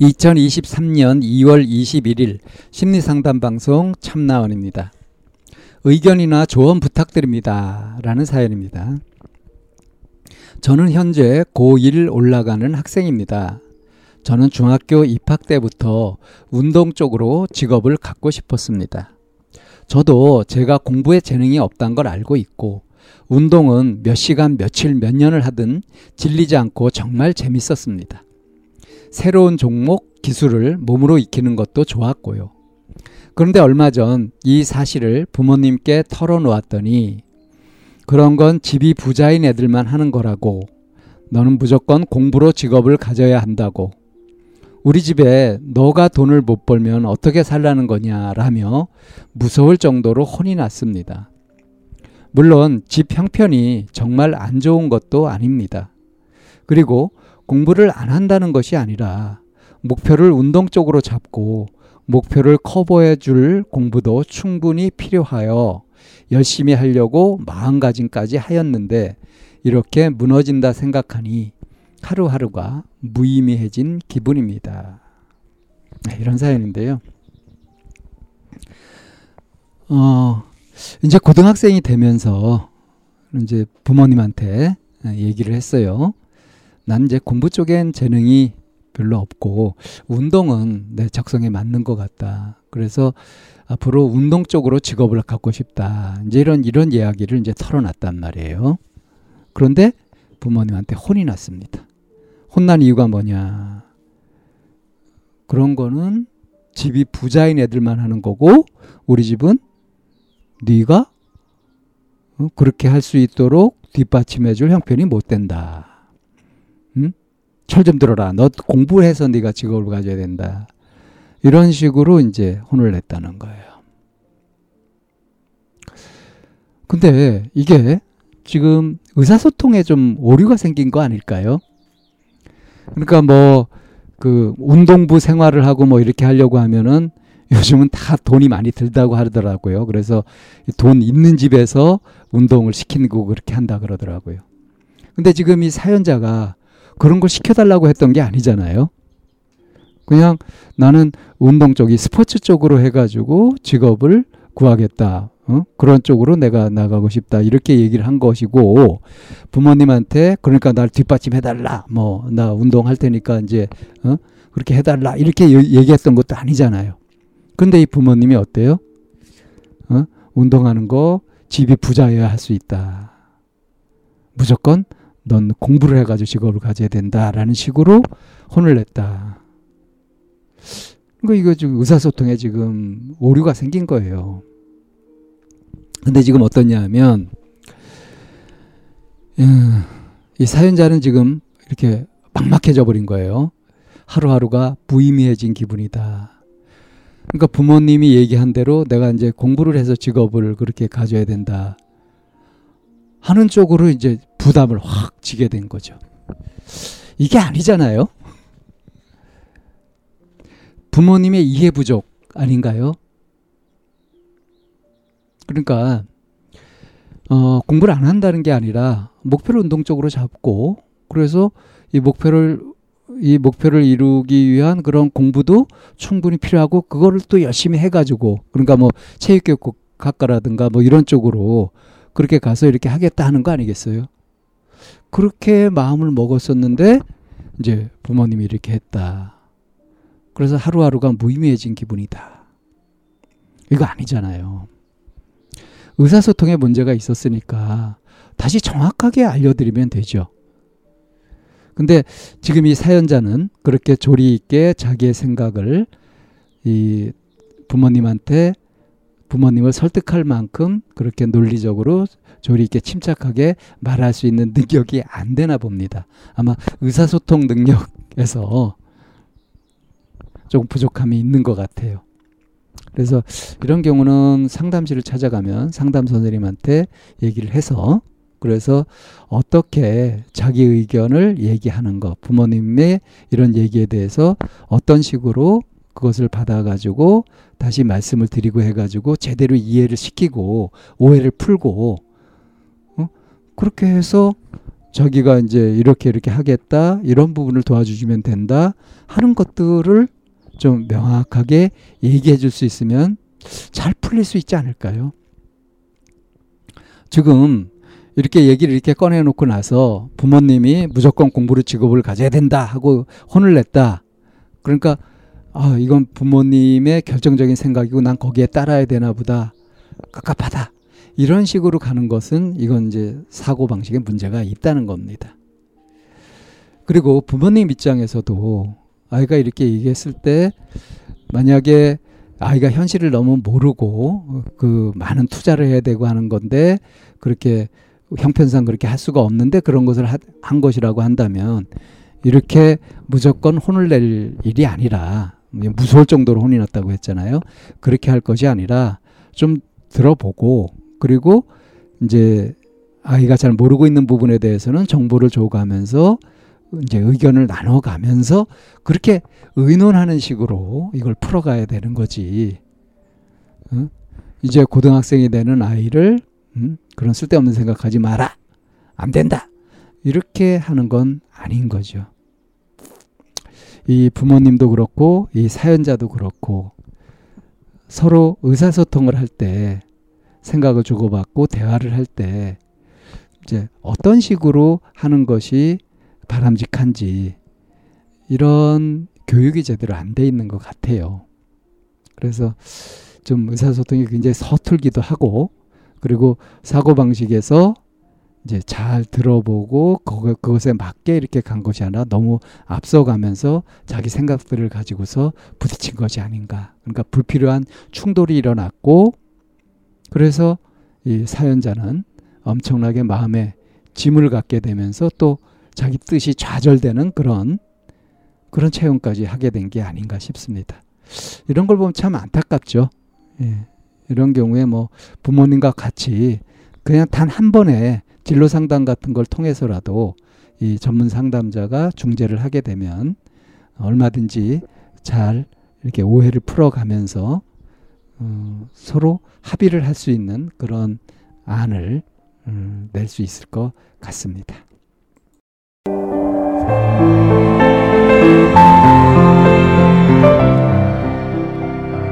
2023년 2월 21일 심리상담 방송 참나원입니다. 의견이나 조언 부탁드립니다. 라는 사연입니다. 저는 현재 고1 올라가는 학생입니다. 저는 중학교 입학 때부터 운동 쪽으로 직업을 갖고 싶었습니다. 저도 제가 공부에 재능이 없다는 걸 알고 있고, 운동은 몇 시간, 며칠, 몇 년을 하든 질리지 않고 정말 재밌었습니다. 새로운 종목, 기술을 몸으로 익히는 것도 좋았고요. 그런데 얼마 전 이 사실을 부모님께 털어놓았더니 그런 건 집이 부자인 애들만 하는 거라고 너는 무조건 공부로 직업을 가져야 한다고 우리 집에 너가 돈을 못 벌면 어떻게 살라는 거냐라며 무서울 정도로 혼이 났습니다. 물론 집 형편이 정말 안 좋은 것도 아닙니다. 그리고 공부를 안 한다는 것이 아니라 목표를 운동 쪽으로 잡고 목표를 커버해 줄 공부도 충분히 필요하여 열심히 하려고 마음가짐까지 하였는데 이렇게 무너진다 생각하니 하루하루가 무의미해진 기분입니다. 네, 이런 사연인데요. 어, 이제 고등학생이 되면서 이제 부모님한테 얘기를 했어요. 난 이제 공부 쪽엔 재능이 별로 없고 운동은 내 적성에 맞는 것 같다. 그래서 앞으로 운동 쪽으로 직업을 갖고 싶다. 이제 이런 이런 이야기를 이제 털어놨단 말이에요. 그런데 부모님한테 혼이 났습니다. 혼난 이유가 뭐냐? 그런 거는 집이 부자인 애들만 하는 거고 우리 집은 네가 어, 그렇게 할 수 있도록 뒷받침해 줄 형편이 못 된다. 응? 철좀 들어라. 너 공부해서 네가 직업을 가져야 된다. 이런 식으로 이제 혼을 냈다는 거예요. 근데 이게 지금 의사소통에 좀 오류가 생긴 거 아닐까요? 그러니까 뭐 그 운동부 생활을 하고 뭐 이렇게 하려고 하면은 요즘은 다 돈이 많이 들다고 하더라고요. 그래서 돈 있는 집에서 운동을 시키는 거 그렇게 한다 그러더라고요. 근데 지금 이 사연자가 그런 걸 시켜달라고 했던 게 아니잖아요. 그냥 나는 운동 쪽이 스포츠 쪽으로 해가지고 직업을 구하겠다. 어? 그런 쪽으로 내가 나가고 싶다. 이렇게 얘기를 한 것이고, 부모님한테, 그러니까 날 뒷받침해달라. 뭐, 나 운동할 테니까 이제, 어? 그렇게 해달라. 이렇게 얘기했던 것도 아니잖아요. 근데 이 부모님이 어때요? 어? 운동하는 거 집이 부자여야 할 수 있다. 무조건 넌 공부를 해가지고 직업을 가져야 된다라는 식으로 혼을 냈다. 그러니까 이거 지금 의사소통에 지금 오류가 생긴 거예요. 근데 지금 어떠냐 하면, 이 사연자는 지금 이렇게 막막해져 버린 거예요. 하루하루가 무의미해진 기분이다. 그러니까 부모님이 얘기한 대로 내가 이제 공부를 해서 직업을 그렇게 가져야 된다. 하는 쪽으로 이제 부담을 확 지게 된 거죠. 이게 아니잖아요. 부모님의 이해 부족 아닌가요? 그러니까 어, 공부를 안 한다는 게 아니라 목표를 운동적으로 잡고 그래서 이 목표를 이 목표를 이루기 위한 그런 공부도 충분히 필요하고 그거를 또 열심히 해가지고 그러니까 뭐 체육교육학과라든가 뭐 이런 쪽으로 그렇게 가서 이렇게 하겠다 하는 거 아니겠어요? 그렇게 마음을 먹었었는데 이제 부모님이 이렇게 했다. 그래서 하루하루가 무의미해진 기분이다. 이거 아니잖아요. 의사소통에 문제가 있었으니까 다시 정확하게 알려드리면 되죠. 근데 지금 이 사연자는 그렇게 조리 있게 자기의 생각을 이 부모님한테 부모님을 설득할 만큼 그렇게 논리적으로 조리 있게 침착하게 말할 수 있는 능력이 안 되나 봅니다. 아마 의사소통 능력에서 조금 부족함이 있는 것 같아요. 그래서 이런 경우는 상담실을 찾아가면 상담 선생님한테 얘기를 해서 그래서 어떻게 자기 의견을 얘기하는 것, 부모님의 이런 얘기에 대해서 어떤 식으로 그것을 받아가지고 다시 말씀을 드리고 해가지고 제대로 이해를 시키고 오해를 풀고 어? 그렇게 해서 자기가 이제 이렇게 이렇게 하겠다 이런 부분을 도와주시면 된다 하는 것들을 좀 명확하게 얘기해 줄 수 있으면 잘 풀릴 수 있지 않을까요? 지금 이렇게 얘기를 이렇게 꺼내놓고 나서 부모님이 무조건 공부로 직업을 가져야 된다 하고 혼을 냈다. 그러니까 아 이건 부모님의 결정적인 생각이고 난 거기에 따라야 되나 보다. 깝깝하다. 이런 식으로 가는 것은 이건 이제 사고 방식에 문제가 있다는 겁니다. 그리고 부모님 입장에서도 아이가 이렇게 얘기했을 때 만약에 아이가 현실을 너무 모르고 그 많은 투자를 해야 되고 하는 건데 그렇게 형편상 그렇게 할 수가 없는데 그런 것을 한 것이라고 한다면 이렇게 무조건 혼을 낼 일이 아니라 무서울 정도로 혼이 났다고 했잖아요. 그렇게 할 것이 아니라 좀 들어보고 그리고 이제 아이가 잘 모르고 있는 부분에 대해서는 정보를 줘가면서 이제 의견을 나눠가면서 그렇게 의논하는 식으로 이걸 풀어가야 되는 거지. 어? 이제 고등학생이 되는 아이를 음? 그런 쓸데없는 생각하지 마라. 안 된다. 이렇게 하는 건 아닌 거죠. 이 부모님도 그렇고 이 사연자도 그렇고 서로 의사소통을 할 때 생각을 주고받고 대화를 할 때 이제 어떤 식으로 하는 것이 바람직한지 이런 교육이 제대로 안 돼 있는 것 같아요. 그래서 좀 의사소통이 굉장히 서툴기도 하고 그리고 사고방식에서 이제 잘 들어보고 그것, 그것에 맞게 이렇게 간 것이 아니라 너무 앞서가면서 자기 생각들을 가지고서 부딪힌 것이 아닌가. 그러니까 불필요한 충돌이 일어났고 그래서 이 사연자는 엄청나게 마음에 짐을 갖게 되면서 또 자기 뜻이 좌절되는 그런 그런 체험까지 하게 된 게 아닌가 싶습니다. 이런 걸 보면 참 안타깝죠. 예. 이런 경우에 뭐 부모님과 같이 그냥 단 한 번에 진로 상담 같은 걸 통해서라도 이 전문 상담자가 중재를 하게 되면 얼마든지 잘 이렇게 오해를 풀어가면서 어, 서로 합의를 할 수 있는 그런 안을 음, 낼 수 있을 것 같습니다.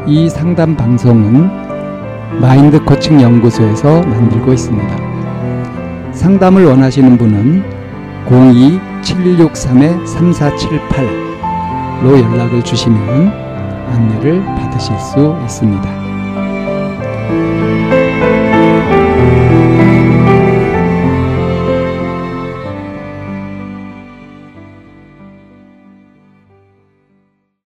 이 상담 방송은 마인드 코칭 연구소에서 만들고 있습니다. 상담을 원하시는 분은 02-763-3478로 연락을 주시면 안내를 받으실 수 있습니다.